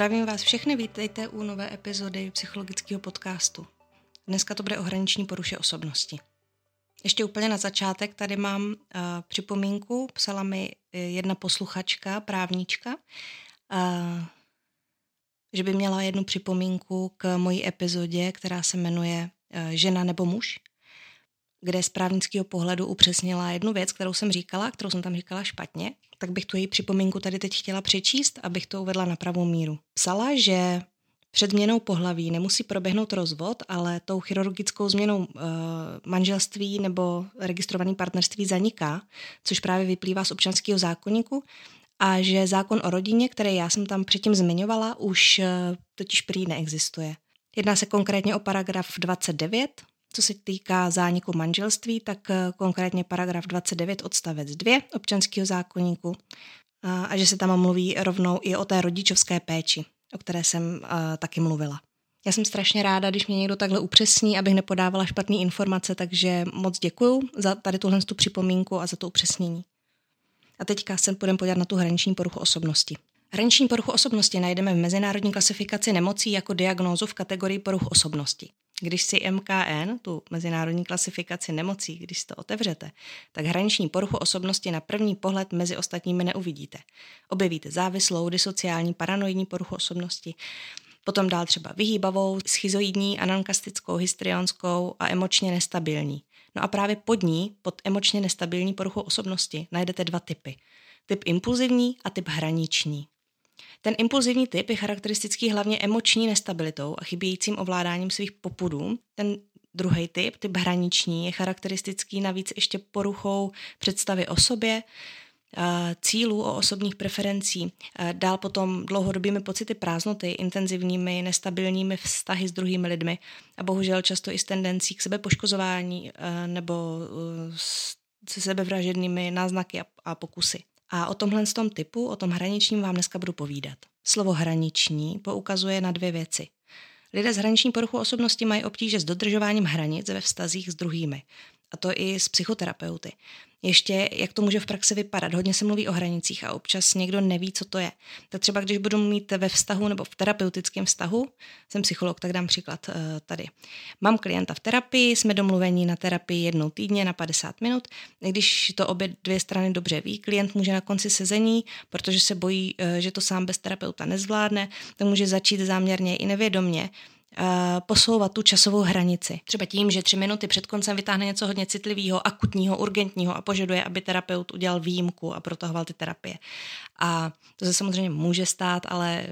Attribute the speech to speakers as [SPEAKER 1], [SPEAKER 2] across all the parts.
[SPEAKER 1] Zdravím vás všechny, vítejte u nové epizody psychologického podcastu. Dneska to bude o hraniční poruše osobnosti. Ještě úplně na začátek tady mám uh, připomínku, psala mi eh, jedna posluchačka, právnička, uh, že by měla jednu připomínku k mojí epizodě, která se jmenuje uh, Žena nebo muž, kde z právnického pohledu upřesnila jednu věc, kterou jsem říkala, kterou jsem tam říkala špatně, tak bych tu její připomínku tady teď chtěla přečíst, abych to uvedla na pravou míru. Psala, že před změnou pohlaví nemusí proběhnout rozvod, ale tou chirurgickou změnou e, manželství nebo registrovaný partnerství zaniká, což právě vyplývá z občanského zákonníku a že zákon o rodině, který já jsem tam předtím zmiňovala, už e, totiž prý neexistuje. Jedná se konkrétně o paragraf 29, co se týká zániku manželství, tak eh, konkrétně paragraf 29 odstavec 2 občanského zákonníku a, a že se tam mluví rovnou i o té rodičovské péči, o které jsem a, taky mluvila. Já jsem strašně ráda, když mě někdo takhle upřesní, abych nepodávala špatné informace, takže moc děkuju za tady tuhle tu připomínku a za to upřesnění. A teďka se budeme podívat na tu hraniční poruchu osobnosti. Hraniční poruchu osobnosti najdeme v mezinárodní klasifikaci nemocí jako diagnózu v kategorii poruch osobnosti. Když si MKN, tu mezinárodní klasifikaci nemocí, když si to otevřete, tak hraniční poruchu osobnosti na první pohled mezi ostatními neuvidíte. Objevíte závislou, disociální, paranoidní poruchu osobnosti, potom dál třeba vyhýbavou, schizoidní, anankastickou, histrionskou a emočně nestabilní. No a právě pod ní, pod emočně nestabilní poruchu osobnosti, najdete dva typy. Typ impulzivní a typ hraniční. Ten impulzivní typ je charakteristický hlavně emoční nestabilitou a chybějícím ovládáním svých popudů. Ten druhý typ, typ hraniční, je charakteristický navíc ještě poruchou představy o sobě, cílů, o osobních preferencí, dál potom dlouhodobými pocity prázdnoty, intenzivními, nestabilními vztahy s druhými lidmi a bohužel často i s tendencí k sebepoškozování nebo se sebevražednými náznaky a pokusy. A o tomhle tom typu, o tom hraničním vám dneska budu povídat. Slovo hraniční poukazuje na dvě věci. Lidé s hraniční poruchou osobnosti mají obtíže s dodržováním hranic ve vztazích s druhými a to i s psychoterapeuty. Ještě, jak to může v praxi vypadat. Hodně se mluví o hranicích a občas někdo neví, co to je. Tak třeba, když budu mít ve vztahu nebo v terapeutickém vztahu, jsem psycholog, tak dám příklad uh, tady. Mám klienta v terapii, jsme domluveni na terapii jednou týdně na 50 minut. Když to obě dvě strany dobře ví, klient může na konci sezení, protože se bojí, uh, že to sám bez terapeuta nezvládne, tak může začít záměrně i nevědomně Eh, posouvat tu časovou hranici. Třeba tím, že tři minuty před koncem vytáhne něco hodně citlivého, akutního, urgentního a požaduje, aby terapeut udělal výjimku a protahoval ty terapie. A to se samozřejmě může stát, ale eh,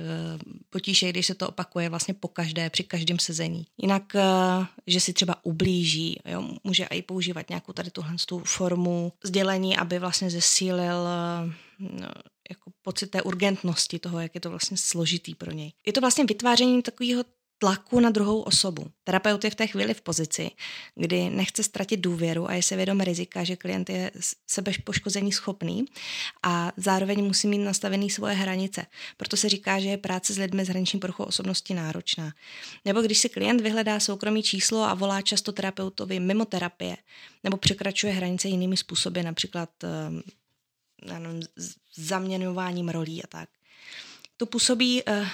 [SPEAKER 1] potíže, když se to opakuje vlastně po každé, při každém sezení. Jinak, eh, že si třeba ublíží, jo, může i používat nějakou tady tuhle tu formu sdělení, aby vlastně zesílil no, jako pocit té urgentnosti toho, jak je to vlastně složitý pro něj. Je to vlastně vytváření takového tlaku na druhou osobu. Terapeut je v té chvíli v pozici, kdy nechce ztratit důvěru a je se vědom rizika, že klient je sebe poškození schopný a zároveň musí mít nastavený svoje hranice. Proto se říká, že je práce s lidmi s hraniční poruchou osobnosti náročná. Nebo když si klient vyhledá soukromý číslo a volá často terapeutovi mimo terapie, nebo překračuje hranice jinými způsoby, například nevím, zaměňováním rolí a tak. To, působí, uh,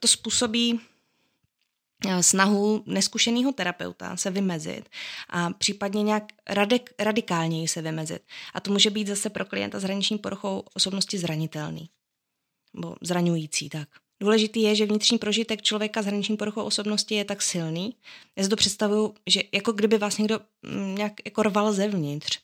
[SPEAKER 1] to způsobí Eh, snahu neskušeného terapeuta se vymezit a případně nějak radik, radikálněji se vymezit. A to může být zase pro klienta s hraniční poruchou osobnosti zranitelný nebo zraňující tak. Důležitý je, že vnitřní prožitek člověka s hraniční poruchou osobnosti je tak silný. Já si to představuju, že jako kdyby vás někdo mm, nějak jako rval zevnitř.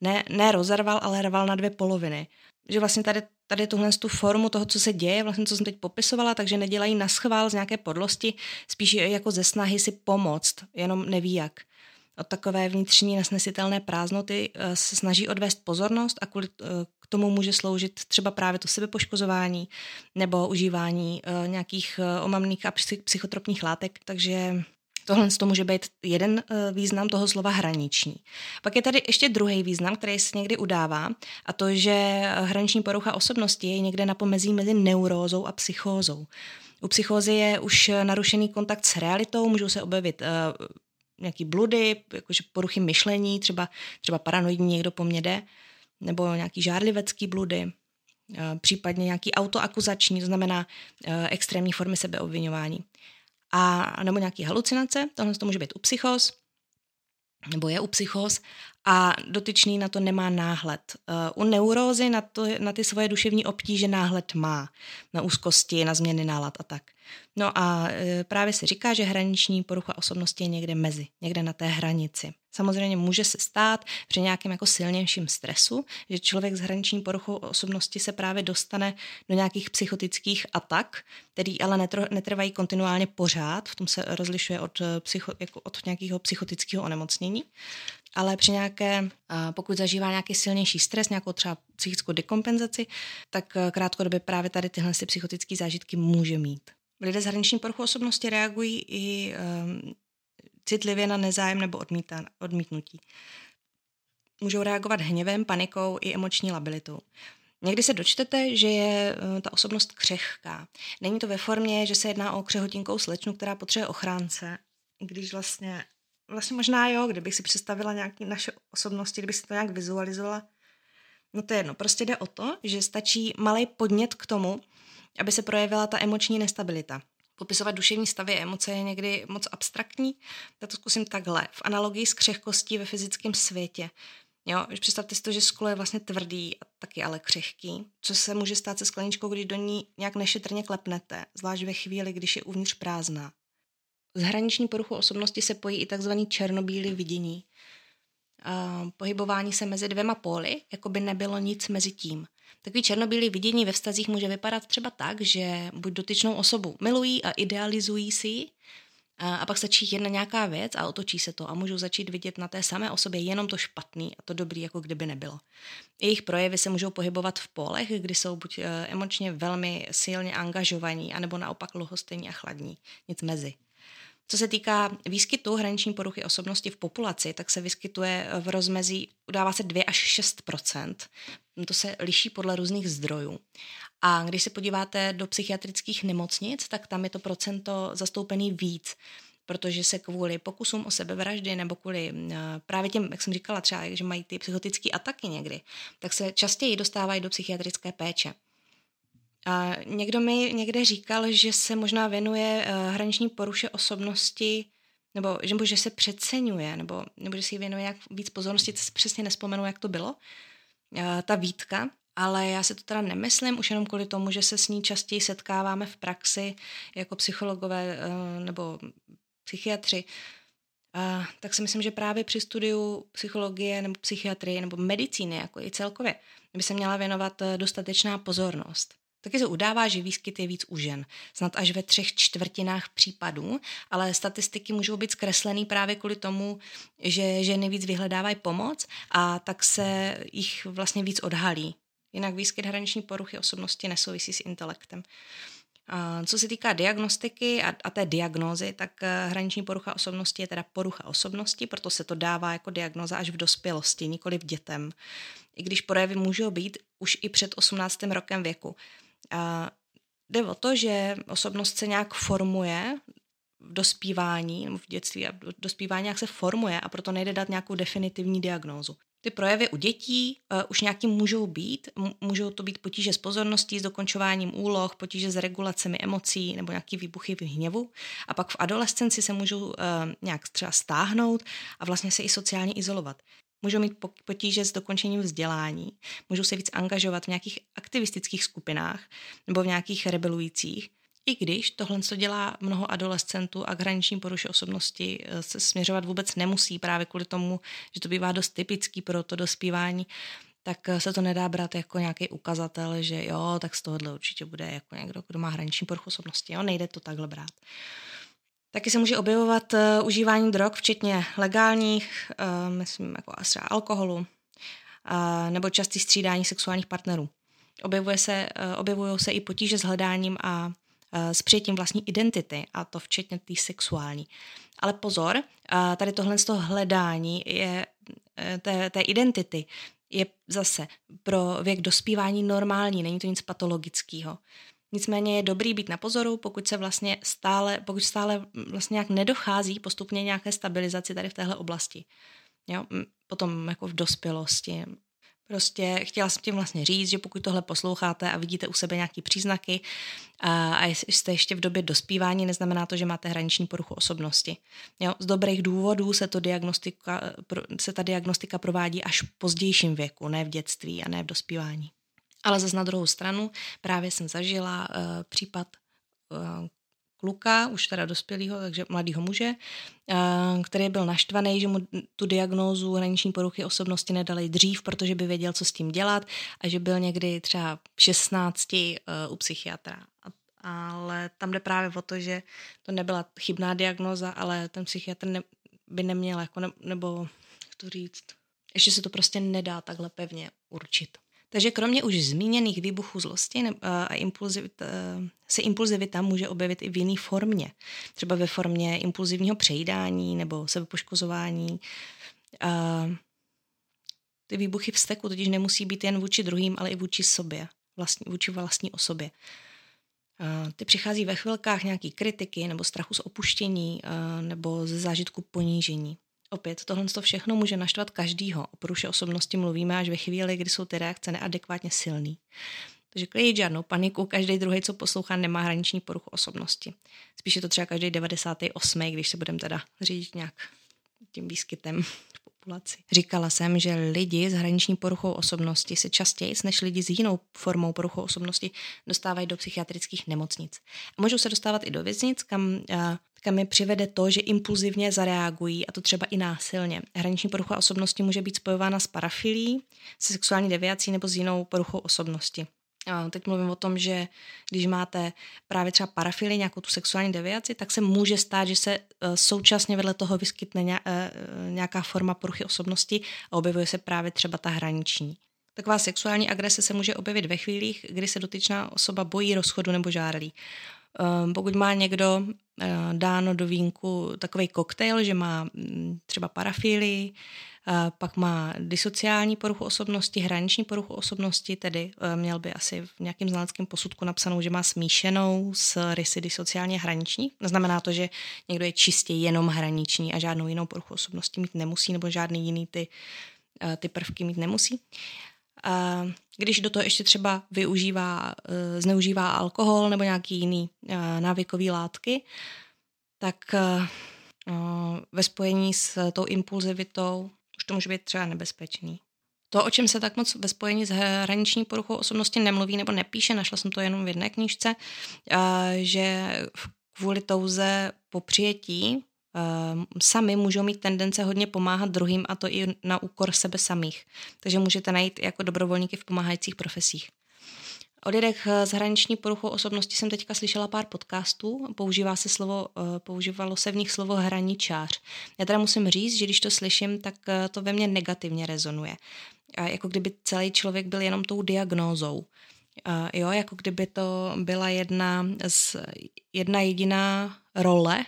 [SPEAKER 1] Ne, ne rozerval, ale rval na dvě poloviny že vlastně tady, tady tuhle tu formu toho, co se děje, vlastně co jsem teď popisovala, takže nedělají na schvál z nějaké podlosti, spíš jako ze snahy si pomoct, jenom neví jak. Od takové vnitřní nesnesitelné prázdnoty eh, se snaží odvést pozornost a kvůli eh, k tomu může sloužit třeba právě to sebepoškozování nebo užívání eh, nějakých omamných a psychotropních látek, takže Tohle to může být jeden eh, význam toho slova hraniční. Pak je tady ještě druhý význam, který se někdy udává, a to, že hraniční porucha osobnosti je někde na pomezí mezi neurózou a psychózou. U psychózy je už narušený kontakt s realitou, můžou se objevit uh, nějaký bludy, jakože poruchy myšlení, třeba, třeba paranoidní někdo po mně jde, nebo nějaký žárlivecký bludy, případně nějaký autoakuzační, to znamená extrémní formy sebeobvinování. A nebo nějaký halucinace, tohle to může být u psychos, nebo je u psychos a dotyčný na to nemá náhled. Uh, u neurózy na, to, na ty svoje duševní obtíže náhled má, na úzkosti, na změny nálad a tak. No a e, právě se říká, že hraniční porucha osobnosti je někde mezi, někde na té hranici. Samozřejmě může se stát při nějakém jako silnějším stresu, že člověk s hraniční poruchou osobnosti se právě dostane do nějakých psychotických atak, který ale netrvají kontinuálně pořád, v tom se rozlišuje od, e, psycho, jako od nějakého psychotického onemocnění, ale při nějaké, pokud zažívá nějaký silnější stres, nějakou třeba psychickou dekompenzaci, tak e, krátkodobě právě tady tyhle psychotické zážitky může mít. Lidé s hraniční poruchou osobnosti reagují i um, citlivě na nezájem nebo odmítá, odmítnutí. Můžou reagovat hněvem, panikou i emoční labilitou. Někdy se dočtete, že je uh, ta osobnost křehká. Není to ve formě, že se jedná o křehotinkou slečnu, která potřebuje ochránce, když vlastně, vlastně možná jo, kdybych si představila nějaké naše osobnosti, kdybych si to nějak vizualizovala, no to je jedno. Prostě jde o to, že stačí malý podnět k tomu, aby se projevila ta emoční nestabilita. Popisovat duševní stavy a emoce je někdy moc abstraktní, tak to zkusím takhle. V analogii s křehkostí ve fyzickém světě. Jo, představte si to, že sklo je vlastně tvrdý a taky ale křehký. Co se může stát se skleničkou, když do ní nějak nešetrně klepnete, zvlášť ve chvíli, když je uvnitř prázdná. Z hraniční poruchu osobnosti se pojí i takzvaný černobílý vidění. Uh, pohybování se mezi dvěma póly, jako by nebylo nic mezi tím. Takový černobílý vidění ve vztazích může vypadat třeba tak, že buď dotyčnou osobu milují a idealizují si a pak stačí jedna nějaká věc a otočí se to a můžou začít vidět na té samé osobě jenom to špatný a to dobrý, jako kdyby nebylo. Jejich projevy se můžou pohybovat v polech, kdy jsou buď eh, emočně velmi silně angažovaní, anebo naopak lhostejní a chladní, nic mezi. Co se týká výskytu hraniční poruchy osobnosti v populaci, tak se vyskytuje v rozmezí, udává se 2 až 6% To se liší podle různých zdrojů. A když se podíváte do psychiatrických nemocnic, tak tam je to procento zastoupený víc protože se kvůli pokusům o sebevraždy nebo kvůli eh, právě těm, jak jsem říkala třeba, že mají ty psychotické ataky někdy, tak se častěji dostávají do psychiatrické péče. A někdo mi někde říkal, že se možná věnuje uh, hraniční poruše osobnosti, nebo že, že se přeceňuje, nebo, nebo že si věnuje jak víc pozornosti, to si přesně nespomenu, jak to bylo, uh, ta výtka, ale já si to teda nemyslím, už jenom kvůli tomu, že se s ní častěji setkáváme v praxi jako psychologové uh, nebo psychiatři, uh, tak si myslím, že právě při studiu psychologie nebo psychiatrie nebo medicíny jako i celkově by se měla věnovat dostatečná pozornost. Taky se udává, že výskyt je víc u žen, snad až ve třech čtvrtinách případů, ale statistiky můžou být zkreslený právě kvůli tomu, že ženy víc vyhledávají pomoc a tak se jich vlastně víc odhalí. Jinak výskyt hraniční poruchy osobnosti nesouvisí s intelektem. Co se týká diagnostiky a, a té diagnózy, tak eh, hraniční porucha osobnosti je teda porucha osobnosti, proto se to dává jako diagnoza až v dospělosti, nikoli v dětem. I když projevy můžou být už i před 18. rokem věku. A jde o to, že osobnost se nějak formuje v dospívání, nebo v dětství a v dospívání nějak se formuje a proto nejde dát nějakou definitivní diagnózu. Ty projevy u dětí uh, už nějaký můžou být. Můžou to být potíže s pozorností, s dokončováním úloh, potíže s regulacemi emocí nebo nějaký výbuchy v hněvu. A pak v adolescenci se můžou uh, nějak třeba stáhnout a vlastně se i sociálně izolovat. Můžou mít potíže s dokončením vzdělání, můžou se víc angažovat v nějakých aktivistických skupinách nebo v nějakých rebelujících, i když tohle, co dělá mnoho adolescentů a hraniční poruše osobnosti eh, se směřovat vůbec nemusí právě kvůli tomu, že to bývá dost typický pro to dospívání, tak eh, se to nedá brát jako nějaký ukazatel, že jo, tak z tohohle určitě bude jako někdo, kdo má hraniční poruchu osobnosti. Jo, nejde to takhle brát. Taky se může objevovat uh, užívání drog, včetně legálních, uh, myslím, jako třeba alkoholu, uh, nebo častý střídání sexuálních partnerů. Objevuje se, uh, objevují se i potíže s hledáním a uh, s přijetím vlastní identity, a to včetně té sexuální. Ale pozor, uh, tady tohle z toho hledání je té, té identity je zase pro věk dospívání normální, není to nic patologického. Nicméně je dobrý být na pozoru, pokud se vlastně stále, pokud stále vlastně nějak nedochází postupně nějaké stabilizaci tady v téhle oblasti. Jo? Potom jako v dospělosti. Prostě chtěla jsem tím vlastně říct, že pokud tohle posloucháte a vidíte u sebe nějaké příznaky a, jste ještě v době dospívání, neznamená to, že máte hraniční poruchu osobnosti. Jo, z dobrých důvodů se, to diagnostika, se ta diagnostika provádí až v pozdějším věku, ne v dětství a ne v dospívání. Ale zase na druhou stranu právě jsem zažila uh, případ uh, kluka, už teda dospělého, takže mladého muže, uh, který byl naštvaný, že mu tu diagnózu hraniční poruchy osobnosti nedali dřív, protože by věděl, co s tím dělat a že byl někdy třeba v 16 uh, u psychiatra. Ale tam jde právě o to, že to nebyla chybná diagnoza, ale ten psychiatr ne, by neměl, jako ne, nebo jak to říct, ještě se to prostě nedá takhle pevně určit. Takže kromě už zmíněných výbuchů zlosti a impulzivita, se impulzivita může objevit i v jiné formě. Třeba ve formě impulzivního přejídání nebo sebepoškozování. Ty výbuchy vzteku totiž nemusí být jen vůči druhým, ale i vůči sobě, vlastní, vůči vlastní osobě. Ty přichází ve chvilkách nějaký kritiky nebo strachu z opuštění nebo ze zážitku ponížení. Opět, tohle to všechno může naštvat každýho. O poruše osobnosti mluvíme až ve chvíli, kdy jsou ty reakce neadekvátně silný. Takže klidit žádnou paniku, každý druhý, co poslouchá, nemá hraniční poruchu osobnosti. Spíše to třeba každý 98. když se budeme teda řídit nějak tím výskytem populaci. Říkala jsem, že lidi s hraniční poruchou osobnosti se častěji než lidi s jinou formou poruchou osobnosti dostávají do psychiatrických nemocnic. A můžou se dostávat i do věznic, kam kam je přivede to, že impulzivně zareagují, a to třeba i násilně. Hraniční porucha osobnosti může být spojována s parafilí, se sexuální deviací nebo s jinou poruchou osobnosti. Teď mluvím o tom, že když máte právě třeba parafily, nějakou tu sexuální deviaci, tak se může stát, že se e, současně vedle toho vyskytne e, nějaká forma poruchy osobnosti a objevuje se právě třeba ta hraniční. Taková sexuální agrese se může objevit ve chvílích, kdy se dotyčná osoba bojí rozchodu nebo žárlí. Ehm, pokud má někdo eh, dáno do vínku takový koktejl, že má mm, třeba parafílii, eh, pak má disociální poruchu osobnosti, hraniční poruchu osobnosti, tedy eh, měl by asi v nějakém znaleckém posudku napsanou, že má smíšenou s rysy disociálně hraniční. Znamená to, že někdo je čistě jenom hraniční a žádnou jinou poruchu osobnosti mít nemusí, nebo žádný jiný ty, ty prvky mít nemusí. Když do toho ještě třeba využívá, eh, zneužívá alkohol nebo nějaký jiný eh, návykový látky, tak eh, ve spojení s tou impulzivitou už to může být třeba nebezpečný. To, o čem se tak moc ve spojení s hraniční poruchou osobnosti nemluví nebo nepíše, našla jsem to jenom v jedné knížce, že kvůli touze po přijetí sami můžou mít tendence hodně pomáhat druhým a to i na úkor sebe samých. Takže můžete najít jako dobrovolníky v pomáhajících profesích. O lidech s hraniční poruchou osobnosti jsem teďka slyšela pár podcastů, používá se slovo, eh, používalo se v nich slovo hraničář. Já teda musím říct, že když to slyším, tak eh, to ve mně negativně rezonuje. A jako kdyby celý člověk byl jenom tou diagnózou. A jo, jako kdyby to byla jedna, z, jedna jediná role,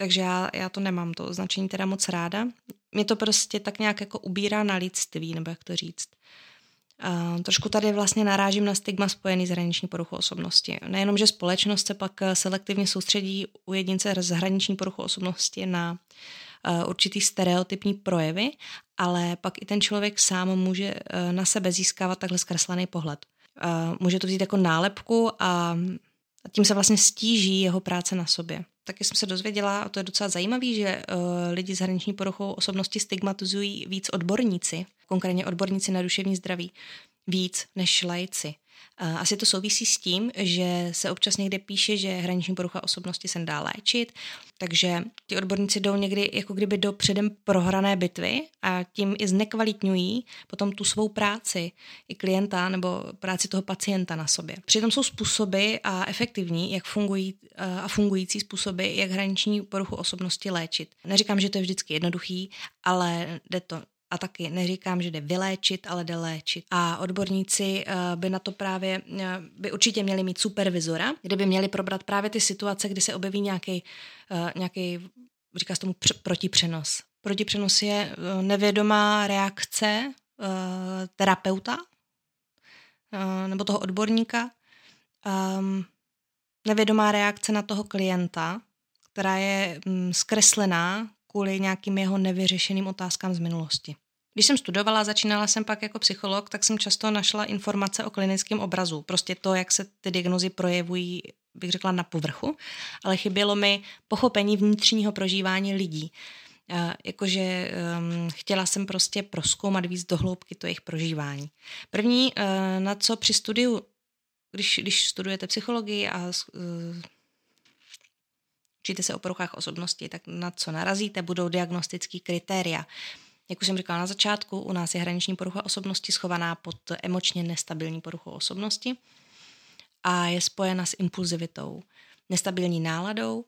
[SPEAKER 1] takže já, já to nemám, to označení teda moc ráda. Mě to prostě tak nějak jako ubírá na lidství, nebo jak to říct. Uh, trošku tady vlastně narážím na stigma spojený s hraniční poruchou osobnosti. Nejenom, že společnost se pak eh, selektivně soustředí u jedince s hraniční poruchou osobnosti na uh, určitý stereotypní projevy, ale pak i ten člověk sám může uh, na sebe získávat takhle zkreslený pohled. Může to vzít jako nálepku a tím se vlastně stíží jeho práce na sobě taky jsem se dozvěděla, a to je docela zajímavé, že uh, lidi s hraniční poruchou osobnosti stigmatizují víc odborníci, konkrétně odborníci na duševní zdraví, víc než lajci. Asi to souvisí s tím, že se občas někde píše, že hraniční porucha osobnosti se dá léčit, takže ty odborníci jdou někdy jako kdyby do předem prohrané bitvy a tím i znekvalitňují potom tu svou práci i klienta nebo práci toho pacienta na sobě. Přitom jsou způsoby a efektivní, jak fungují a fungující způsoby, jak hraniční poruchu osobnosti léčit. Neříkám, že to je vždycky jednoduchý, ale jde to a taky neříkám, že jde vyléčit, ale jde léčit. A odborníci eh, by na to právě, eh, by určitě měli mít supervizora, kde by měli probrat právě ty situace, kdy se objeví nějaký, eh, nějaký říká se tomu protipřenos. Protipřenos je nevědomá reakce terapeuta nebo toho odborníka, ehm, nevědomá reakce na toho klienta, která je mm, zkreslená kvůli nějakým jeho nevyřešeným otázkám z minulosti. Když jsem studovala, začínala jsem pak jako psycholog, tak jsem často našla informace o klinickém obrazu. Prostě to, jak se ty diagnozy projevují, bych řekla, na povrchu, ale chybělo mi pochopení vnitřního prožívání lidí. Uh, jakože um, chtěla jsem prostě proskoumat víc dohloubky to jejich prožívání. První, uh, na co při studiu, když, když studujete psychologii a uh, učíte se o poruchách osobnosti, tak na co narazíte, budou diagnostické kritéria. Jak už jsem říkala na začátku, u nás je hraniční porucha osobnosti schovaná pod emočně nestabilní poruchou osobnosti a je spojena s impulzivitou, nestabilní náladou,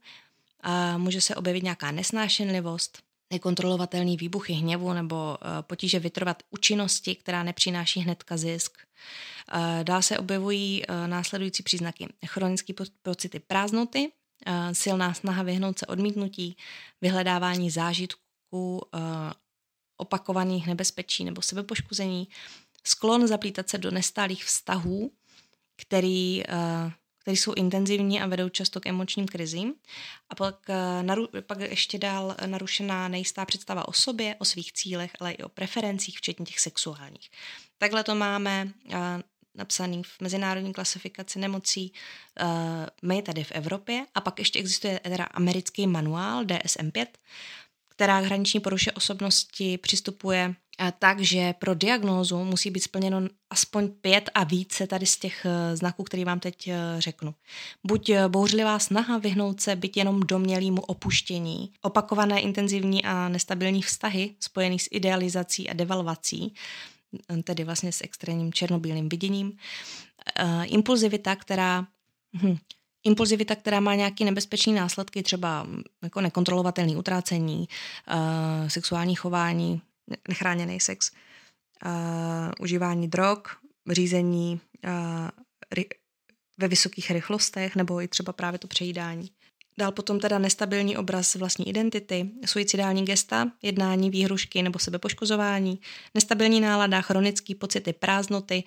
[SPEAKER 1] a může se objevit nějaká nesnášenlivost, nekontrolovatelný výbuchy hněvu nebo eh, potíže vytrvat účinnosti, která nepřináší hnedka zisk. Eh, dál se objevují eh, následující příznaky. Chronické pocity prázdnoty, silná snaha vyhnout se odmítnutí, vyhledávání zážitků, opakovaných nebezpečí nebo sebepoškození, sklon zaplítat se do nestálých vztahů, který, který jsou intenzivní a vedou často k emočním krizím. A pak, naru, pak ještě dál narušená nejistá představa o sobě, o svých cílech, ale i o preferencích, včetně těch sexuálních. Takhle to máme napsaný v mezinárodní klasifikaci nemocí uh, my tady v Evropě a pak ještě existuje teda americký manuál DSM-5, která k hraniční poruše osobnosti přistupuje uh, tak, že pro diagnózu musí být splněno aspoň pět a více tady z těch uh, znaků, který vám teď řeknu. Buď bouřlivá snaha vyhnout se byť jenom domělému opuštění, opakované intenzivní a nestabilní vztahy spojený s idealizací a devalvací, tedy vlastně s extrémním černobílým viděním. Uh, impulzivita, která hm, impulzivita, která má nějaké nebezpečné následky, třeba jako nekontrolovatelné utrácení, uh, sexuální chování, nechráněný sex, uh, užívání drog, řízení uh, ve vysokých rychlostech nebo i třeba právě to přejídání. Dál potom teda nestabilní obraz vlastní identity, suicidální gesta, jednání, výhrušky nebo sebepoškozování, nestabilní nálada, chronický pocity prázdnoty,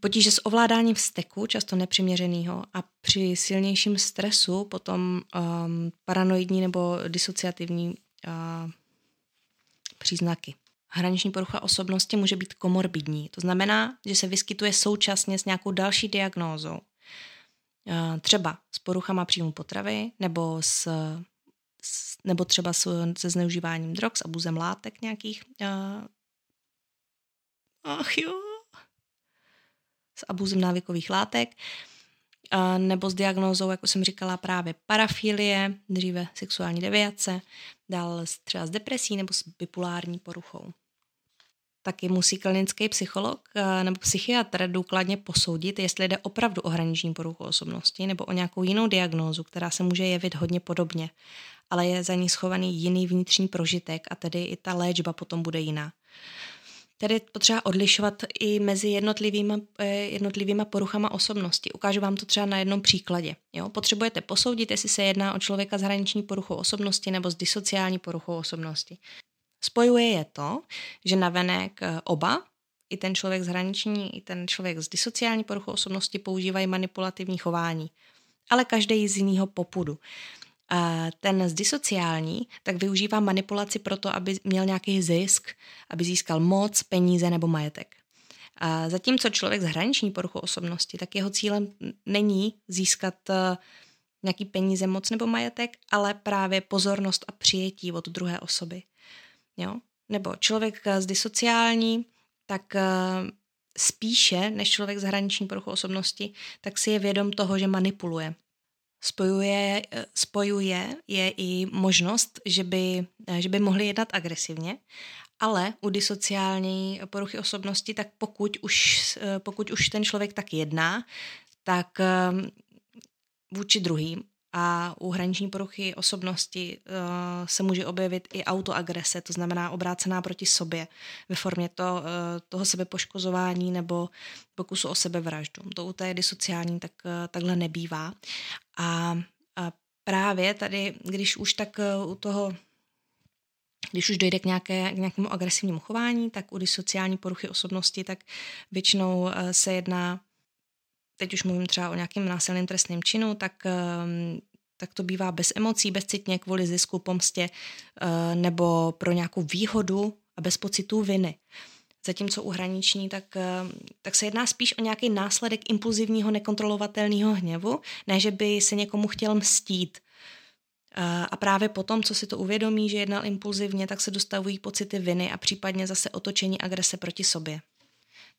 [SPEAKER 1] potíže s ovládáním vzteku, často nepřiměřenýho a při silnějším stresu potom um, paranoidní nebo disociativní uh, příznaky. Hraniční porucha osobnosti může být komorbidní, to znamená, že se vyskytuje současně s nějakou další diagnózou. Eh, třeba s poruchama příjmu potravy nebo s, nebo třeba se zneužíváním drog, s abuzem látek nějakých. Uh, ach jo. S abuzem návykových látek. Uh, nebo s diagnózou, jako jsem říkala, právě parafilie, dříve sexuální deviace, dál třeba s depresí nebo s bipolární poruchou taky musí klinický psycholog eh, nebo psychiatr důkladně posoudit, jestli jde opravdu o hraniční poruchu osobnosti nebo o nějakou jinou diagnózu, která se může jevit hodně podobně, ale je za ní schovaný jiný vnitřní prožitek a tedy i ta léčba potom bude jiná. Tedy potřeba odlišovat i mezi jednotlivými, eh, jednotlivými poruchama osobnosti. Ukážu vám to třeba na jednom příkladě. Jo? Potřebujete posoudit, jestli se jedná o člověka s hraniční poruchou osobnosti nebo s disociální poruchou osobnosti. Spojuje je to, že navenek eh, oba, i ten člověk z hraniční, i ten člověk z disociální poruchou osobnosti používají manipulativní chování, ale každý z jiného popudu. A ten z disociální tak využívá manipulaci proto, aby měl nějaký zisk, aby získal moc, peníze nebo majetek. A zatímco člověk z hraniční poruchou osobnosti, tak jeho cílem není získat eh, nějaký peníze, moc nebo majetek, ale právě pozornost a přijetí od druhé osoby. Jo? Nebo člověk z eh, disociální, tak eh, spíše než člověk z hraniční poruchu osobnosti, tak si je vědom toho, že manipuluje. Spojuje, eh, spojuje je i možnost, že by, že by mohli jednat agresivně, ale u disociální poruchy osobnosti, tak pokud už, pokud už ten člověk tak jedná, tak vůči druhým a u hraniční poruchy osobnosti uh, se může objevit i autoagrese, to znamená obrácená proti sobě ve formě to, uh, toho sebepoškozování nebo pokusu o sebevraždu. To u té disociální tak, uh, takhle nebývá. A, a právě tady, když už tak u toho když už dojde k, nějaké, k nějakému agresivnímu chování, tak u disociální poruchy osobnosti, tak většinou se jedná teď už mluvím třeba o nějakém násilném trestném činu, tak, ehm, tak to bývá bez emocí, bezcitně kvůli zisku, pomstě eh, nebo pro nějakou výhodu a bez pocitů viny. Zatímco u hraniční, tak, eh, tak se jedná spíš o nějaký následek impulzivního nekontrolovatelného hněvu, ne že by se někomu chtěl mstít. Eh, a právě potom, co si to uvědomí, že jednal impulzivně, tak se dostavují pocity viny a případně zase otočení agrese proti sobě.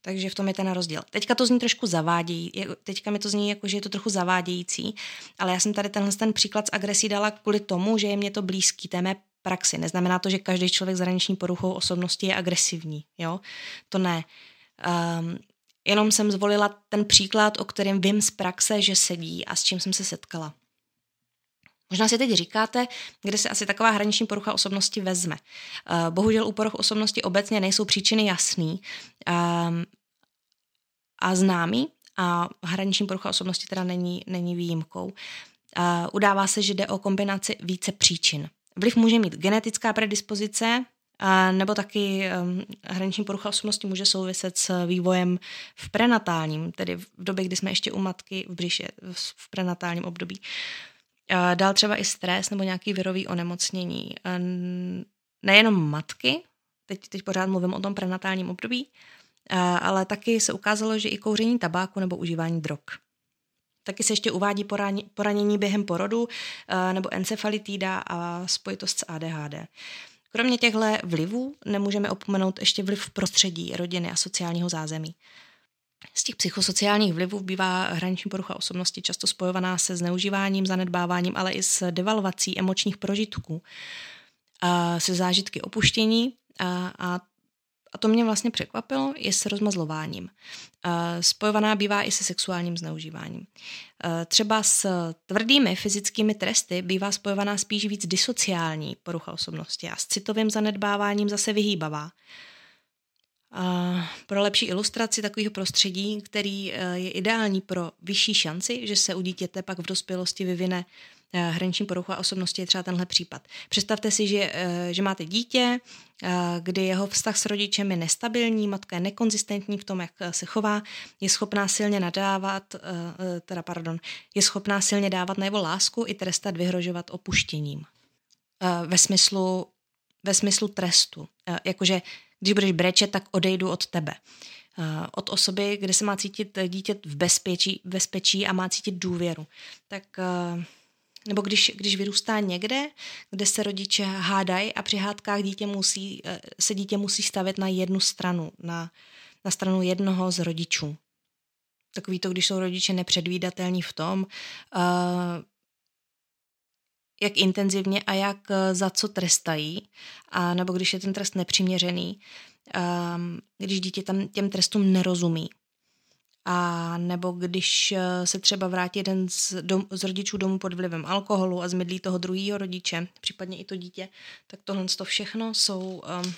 [SPEAKER 1] Takže v tom je ten rozdíl. Teďka to zní trošku zavádějí, teďka mi to zní jako, že je to trochu zavádějící, ale já jsem tady tenhle ten příklad z agresí dala kvůli tomu, že je mě to blízký té mé praxi. Neznamená to, že každý člověk s hraniční poruchou osobnosti je agresivní, jo? To ne. Um, jenom jsem zvolila ten příklad, o kterém vím z praxe, že sedí a s čím jsem se setkala. Možná si teď říkáte, kde se asi taková hraniční porucha osobnosti vezme. Uh, bohužel u poruch osobnosti obecně nejsou příčiny jasný um, a známý a hraniční porucha osobnosti teda není, není výjimkou. Uh, udává se, že jde o kombinaci více příčin. Vliv může mít genetická predispozice, a nebo taky um, hraniční porucha osobnosti může souviset s vývojem v prenatálním, tedy v době, kdy jsme ještě u matky v břiše, v prenatálním období. Dál třeba i stres nebo nějaký virový onemocnění. A nejenom matky, teď, teď pořád mluvím o tom prenatálním období, a, ale taky se ukázalo, že i kouření tabáku nebo užívání drog. Taky se ještě uvádí poranění během porodu eh, nebo encefalitída a spojitost s ADHD. Kromě těchto vlivů nemůžeme opomenout ještě vliv prostředí, rodiny a sociálního zázemí. Z těch psychosociálních vlivů bývá hraniční porucha osobnosti často spojovaná se zneužíváním, zanedbáváním, ale i s devalvací emočních prožitků, a se zážitky opuštění a, a a to mě vlastně překvapilo, je s rozmazlováním. Spojovaná bývá i se sexuálním zneužíváním. Třeba s tvrdými fyzickými tresty bývá spojovaná spíš víc disociální porucha osobnosti a s citovým zanedbáváním zase vyhýbavá. Pro lepší ilustraci takového prostředí, který e, je ideální pro vyšší šanci, že se u dítěte pak v dospělosti vyvine Eh, hraniční porucha osobnosti je třeba tenhle případ. Představte si, že, eh, že máte dítě, eh, kdy jeho vztah s rodičem je nestabilní, matka je nekonzistentní v tom, jak se chová, je schopná silně nadávat, teda pardon, je schopná silně dávat najevo lásku i trestat, vyhrožovat opuštěním. Ve smyslu, ve smyslu trestu. Jakože když budeš brečet, tak odejdu od tebe. Od osoby, kde se má cítit dítě v bezpečí, bezpečí a má cítit důvěru. Tak nebo když, když vyrůstá někde, kde se rodiče hádají a při hádkách dítě musí, eh, se dítě musí stavět na jednu stranu, na, na stranu jednoho z rodičů. Takový to, když jsou rodiče nepředvídatelní v tom, uh, jak intenzivně a jak eh, za co trestají, a nebo když je ten trest nepřiměřený, um, když dítě tam těm trestům nerozumí, a nebo když eh, se třeba vrátí jeden z, dom, z rodičů domů pod vlivem alkoholu a zmydlí toho druhého rodiče, případně i to dítě, tak tohle to všechno jsou um,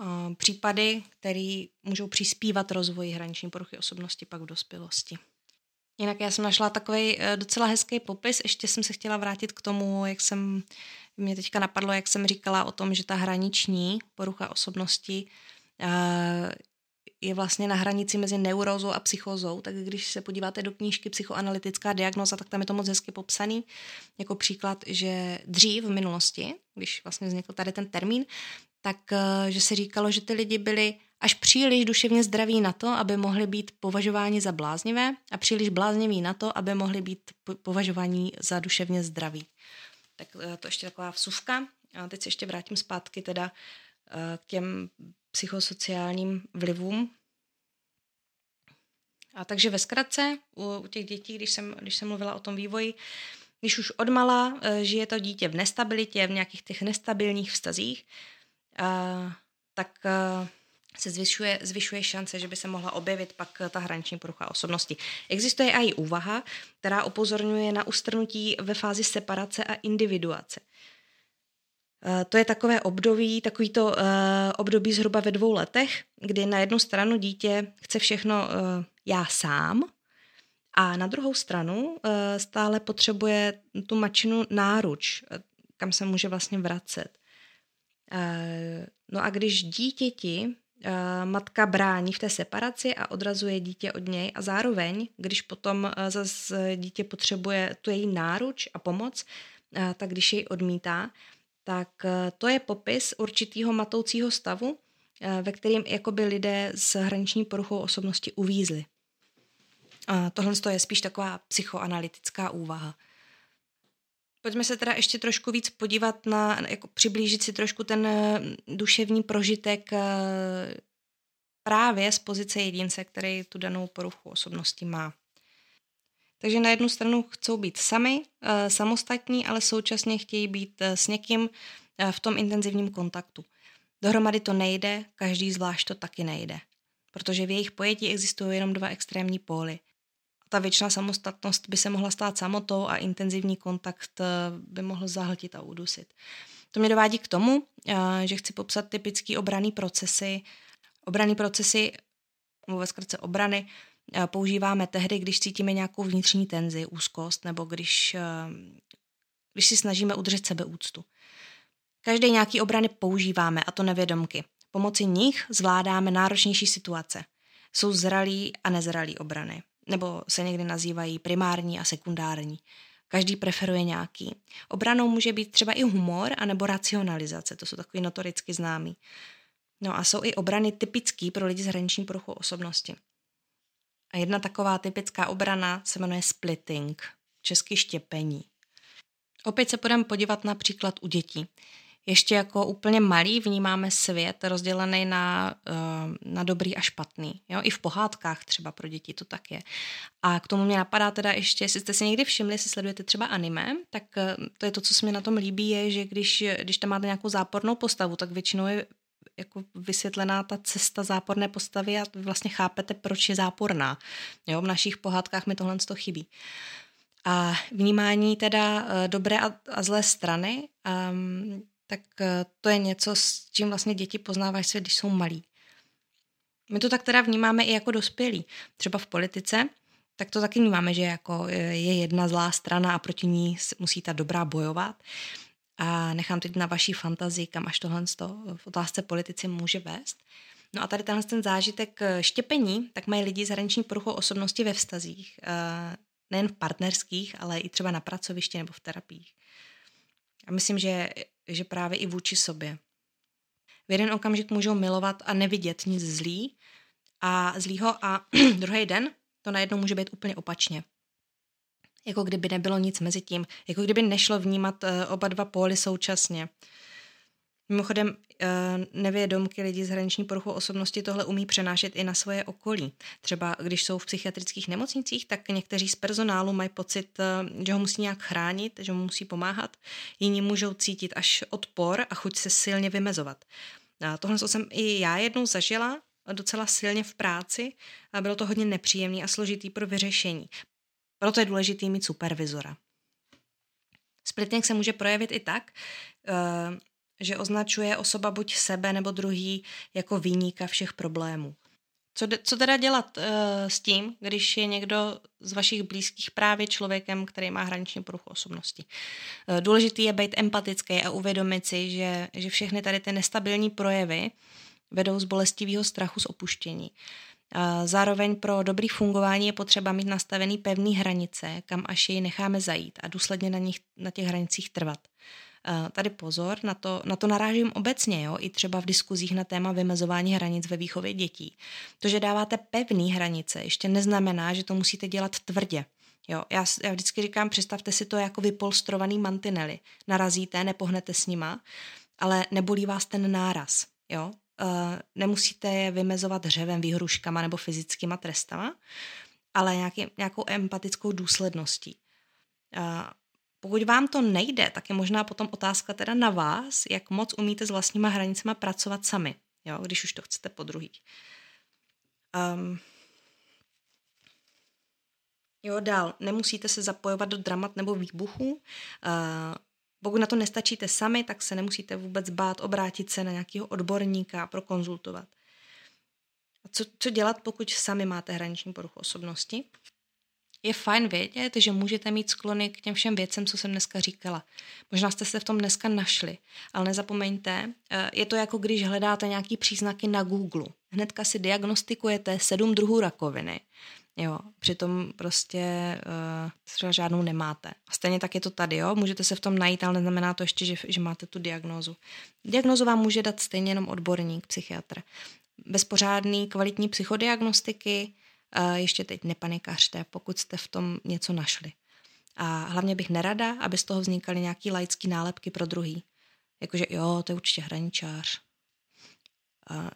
[SPEAKER 1] um, případy, které můžou přispívat rozvoji hraniční poruchy osobnosti pak v dospělosti. Jinak já jsem našla takový uh, docela hezký popis, ještě jsem se chtěla vrátit k tomu, jak jsem, mě teďka napadlo, jak jsem říkala o tom, že ta hraniční porucha osobnosti uh, je vlastně na hranici mezi neurózou a psychózou, tak když se podíváte do knížky Psychoanalytická diagnoza, tak tam je to moc hezky popsaný jako příklad, že dřív v minulosti, když vlastně vznikl tady ten termín, tak eh, že se říkalo, že ty lidi byli až příliš duševně zdraví na to, aby mohli být považováni za bláznivé a příliš blázniví na to, aby mohli být považováni za duševně zdraví. Tak eh, to ještě taková vsuvka. A teď se ještě vrátím zpátky teda eh, k těm psychosociálním vlivům. A takže ve zkratce u, u těch dětí, když jsem, když jsem mluvila o tom vývoji, když už odmala e, žije to dítě v nestabilitě, v nějakých těch nestabilních vztazích, tak se zvyšuje, zvyšuje šance, že by se mohla objevit pak ta hraniční porucha osobnosti. Existuje i úvaha, která upozorňuje na ustrnutí ve fázi separace a individuace. Eh, to je takové období, takový to uh, období zhruba ve dvou letech, kdy na jednu stranu dítě chce všechno já sám a na druhou stranu stále potřebuje tu mačinu náruč, kam se může vlastně vracet. No a když dítěti matka brání v té separaci a odrazuje dítě od něj a zároveň, když potom uh, zase dítě potřebuje tu její náruč a pomoc, tak když jej odmítá, tak eh, to je popis určitého matoucího stavu, eh, ve kterým jakoby lidé s hraniční poruchou osobnosti uvízli. A tohle je spíš taková psychoanalytická úvaha. Pojďme se teda ještě trošku víc podívat na, jako přiblížit si trošku ten eh, duševní prožitek právě z pozice jedince, který tu danou poruchu osobnosti má. Takže na jednu stranu chcou být sami, eh, samostatní, ale současně chtějí být eh, s někým eh, v tom intenzivním kontaktu. Dohromady to nejde, každý zvlášť to taky nejde, protože v jejich pojetí existují jenom dva extrémní póly. Ta věčná samostatnost by se mohla stát samotou a intenzivní kontakt by mohl zahltit a udusit. To mě dovádí k tomu, že chci popsat typický obraný procesy. Obraný procesy, nebo ve zkratce obrany, používáme tehdy, když cítíme nějakou vnitřní tenzi, úzkost, nebo když, když si snažíme udržet sebeúctu. Každý nějaký obrany používáme, a to nevědomky. Pomocí nich zvládáme náročnější situace. Jsou zralí a nezralí obrany, nebo se někdy nazývají primární a sekundární. Každý preferuje nějaký. Obranou může být třeba i humor anebo racionalizace, to jsou takový notoricky známý. No a jsou i obrany typický pro lidi s hraniční poruchou osobnosti. A jedna taková typická obrana se jmenuje splitting, česky štěpení. Opět se půjdeme podívat na příklad u dětí. Ještě jako úplně malý vnímáme svět rozdělený na, eh, na dobrý a špatný. Jo? I v pohádkách třeba pro děti to tak je. A k tomu mě napadá teda ještě, jestli jste si někdy všimli, jestli sledujete třeba anime, tak eh, to je to, co se mi na tom líbí, je, že když, když tam máte nějakou zápornou postavu, tak většinou je jako vysvětlená ta cesta záporné postavy a vlastně chápete, proč je záporná. Jo, v našich pohádkách mi tohle to chybí. A vnímání teda eh, dobré a, zlé strany, um, tak eh, to je něco, s čím vlastně děti poznávají svět, když jsou malí. My to tak teda vnímáme i jako dospělí. Třeba v politice, tak to taky vnímáme, že jako eh, je jedna zlá strana a proti ní musí ta dobrá bojovat. A nechám teď na vaší fantazii, kam až tohle v otázce politici může vést. No a tady tenhle ten zážitek eh, štěpení, tak mají lidi s hraniční poruchou osobnosti ve vztazích. Eh, nejen v partnerských, ale i třeba na pracovišti nebo v terapiích. A myslím, že, že právě i vůči sobě. V jeden okamžik můžou milovat a nevidět nic zlý a zlýho a druhý den to najednou může být úplně opačně jako kdyby nebylo nic mezi tím, jako kdyby nešlo vnímat uh, oba dva póly současně. Mimochodem, eh, nevědomky lidi s hraniční poruchou osobnosti tohle umí přenášet i na svoje okolí. Třeba když jsou v psychiatrických nemocnicích, tak někteří z personálu mají pocit, eh, že ho musí nějak chránit, že mu musí pomáhat. Jiní můžou cítit až odpor a chuť se silně vymezovat. A tohle jsem i já jednou zažila, docela silně v práci a bylo to hodně nepříjemný a složitý pro vyřešení. Proto je důležité mít supervizora. Splitting se může projevit i tak, eh, že označuje osoba buď sebe nebo druhý jako výníka všech problémů. Co, de, co teda dělat uh, s tím, když je někdo z vašich blízkých právě člověkem, který má hraniční poruchu osobnosti? Uh, důležitý je být empatický a uvědomit si, že, že všechny tady ty nestabilní projevy vedou z bolestivého strachu z opuštění. Zároveň pro dobrý fungování je potřeba mít nastavený pevný hranice, kam až jej necháme zajít a důsledně na, nich, na těch hranicích trvat. Tady pozor, na to, na to narážím obecně, jo, i třeba v diskuzích na téma vymezování hranic ve výchově dětí. To, že dáváte pevný hranice, ještě neznamená, že to musíte dělat tvrdě. Jo, já, já vždycky říkám, představte si to jako vypolstrovaný mantinely. Narazíte, nepohnete s nima, ale nebolí vás ten náraz. Jo? uh, nemusíte je vymezovat hřevem, výhruškama nebo fyzickýma trestama, ale nějaký, nějakou empatickou důsledností. Uh, pokud vám to nejde, tak je možná potom otázka teda na vás, jak moc umíte s vlastníma hranicema pracovat sami, jo, když už to chcete po druhých. Um, jo, dál, nemusíte se zapojovat do dramat nebo výbuchů. Uh, pokud na to nestačíte sami, tak se nemusíte vůbec bát obrátit se na nějakého odborníka a prokonzultovat. A co, co dělat, pokud sami máte hraniční poruchu osobnosti? Je fajn vědět, že můžete mít sklony k těm všem věcem, co jsem dneska říkala. Možná jste se v tom dneska našli, ale nezapomeňte, eh, je to jako když hledáte nějaký příznaky na Google. Hnedka si diagnostikujete sedm druhů rakoviny Jo, přitom prostě uh, třeba žádnou nemáte. A stejně tak je to tady, jo, můžete se v tom najít, ale neznamená to ještě, že, že máte tu diagnózu. Diagnózu vám může dát stejně jenom odborník, psychiatr. Bez pořádný kvalitní psychodiagnostiky ještě teď nepanikařte, pokud jste v tom něco našli. A hlavně bych nerada, aby z toho vznikaly nějaký laický nálepky pro druhý. Jakože jo, to je určitě hraničář,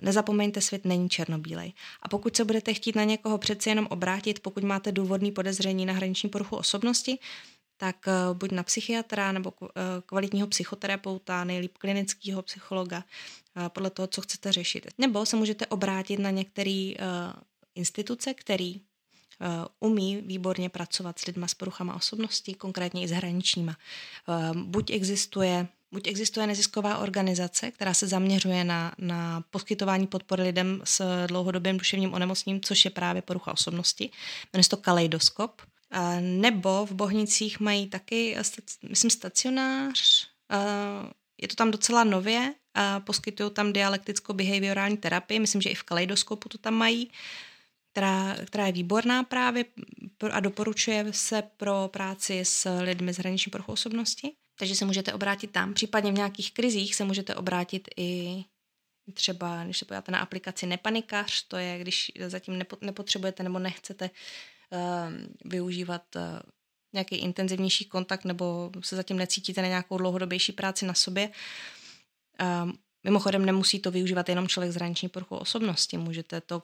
[SPEAKER 1] Nezapomeňte, svět není černobílej. A pokud se budete chtít na někoho přeci jenom obrátit, pokud máte důvodný podezření na hraniční poruchu osobnosti, tak eh, buď na psychiatra nebo eh, kvalitního psychoterapeuta, nejlíp klinického psychologa, eh, podle toho, co chcete řešit. Nebo se můžete obrátit na některé instituce, který umí výborně pracovat s lidmi s poruchama osobnosti, konkrétně i s hraničníma. Buď existuje Buď existuje nezisková organizace, která se zaměřuje na, na poskytování podpory lidem s dlouhodobým duševním onemocněním, což je právě porucha osobnosti. Jmenuje se to Kaleidoskop. Nebo v Bohnicích mají taky, myslím, stacionář. Je to tam docela nově. Poskytují tam dialekticko-behaviorální terapii. Myslím, že i v Kaleidoskopu to tam mají která, která je výborná právě a doporučuje se pro práci s lidmi s hraniční poruchou osobnosti. Takže se můžete obrátit tam. Případně v nějakých krizích se můžete obrátit i třeba, když se podíváte na aplikaci Nepanikař, to je, když zatím nepotřebujete nebo nechcete uh, využívat uh, nějaký intenzivnější kontakt nebo se zatím necítíte na nějakou dlouhodobější práci na sobě. Uh, mimochodem nemusí to využívat jenom člověk s hraniční poruchou osobnosti, můžete to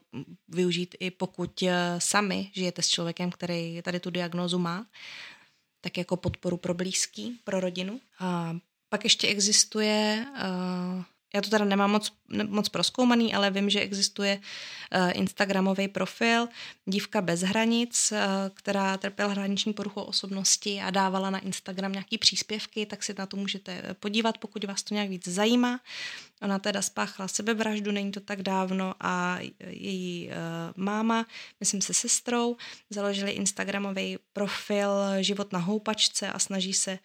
[SPEAKER 1] využít i pokud uh, sami žijete s člověkem, který tady tu diagnózu má tak jako podporu pro blízký, pro rodinu. A pak ještě existuje uh, já to teda nemám moc, moc proskoumaný, ale vím, že existuje uh, Instagramový profil Dívka bez hranic, uh, která trpěla hraniční poruchou osobnosti a dávala na Instagram nějaký příspěvky, tak si na to můžete podívat, pokud vás to nějak víc zajímá. Ona teda spáchala sebevraždu, není to tak dávno a její uh, máma, myslím se sestrou, založili Instagramový profil Život na houpačce a snaží se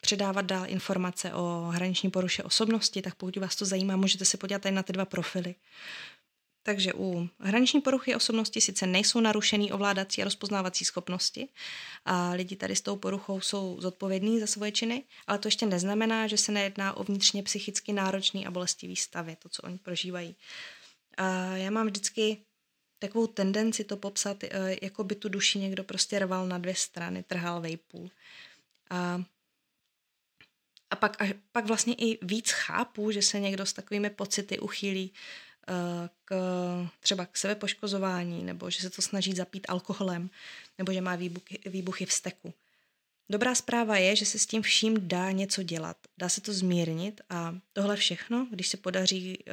[SPEAKER 1] předávat dál informace o hraniční poruše osobnosti, tak pokud vás to zajímá, můžete se podívat tady na ty dva profily. Takže u hraniční poruchy osobnosti sice nejsou narušený ovládací a rozpoznávací schopnosti a lidi tady s tou poruchou jsou zodpovědní za svoje činy, ale to ještě neznamená, že se nejedná o vnitřně psychicky náročný a bolestivý stavy, to, co oni prožívají. A já mám vždycky takovou tendenci to popsat, eh, jako by tu duši někdo prostě rval na dvě strany, trhal vejpůl. A a pak, a pak vlastně i víc chápu, že se někdo s takovými pocity uchýlí uh, k, třeba k sebepoškozování, nebo že se to snaží zapít alkoholem, nebo že má výbuchy, výbuchy v steku. Dobrá zpráva je, že se s tím vším dá něco dělat. Dá se to zmírnit a tohle všechno, když se podaří uh,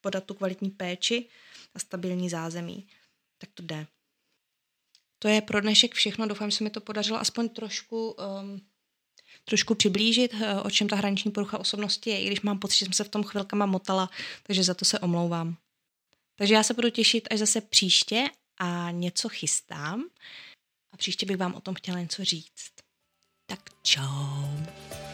[SPEAKER 1] podat tu kvalitní péči a stabilní zázemí, tak to jde. To je pro dnešek všechno. Doufám, že se mi to podařilo aspoň trošku um, trošku přiblížit, eh, o čem ta hraniční porucha osobnosti je, i když mám pocit, že jsem se v tom chvilkama motala, takže za to se omlouvám. Takže já se budu těšit až zase příště a něco chystám a příště bych vám o tom chtěla něco říct. Tak čau.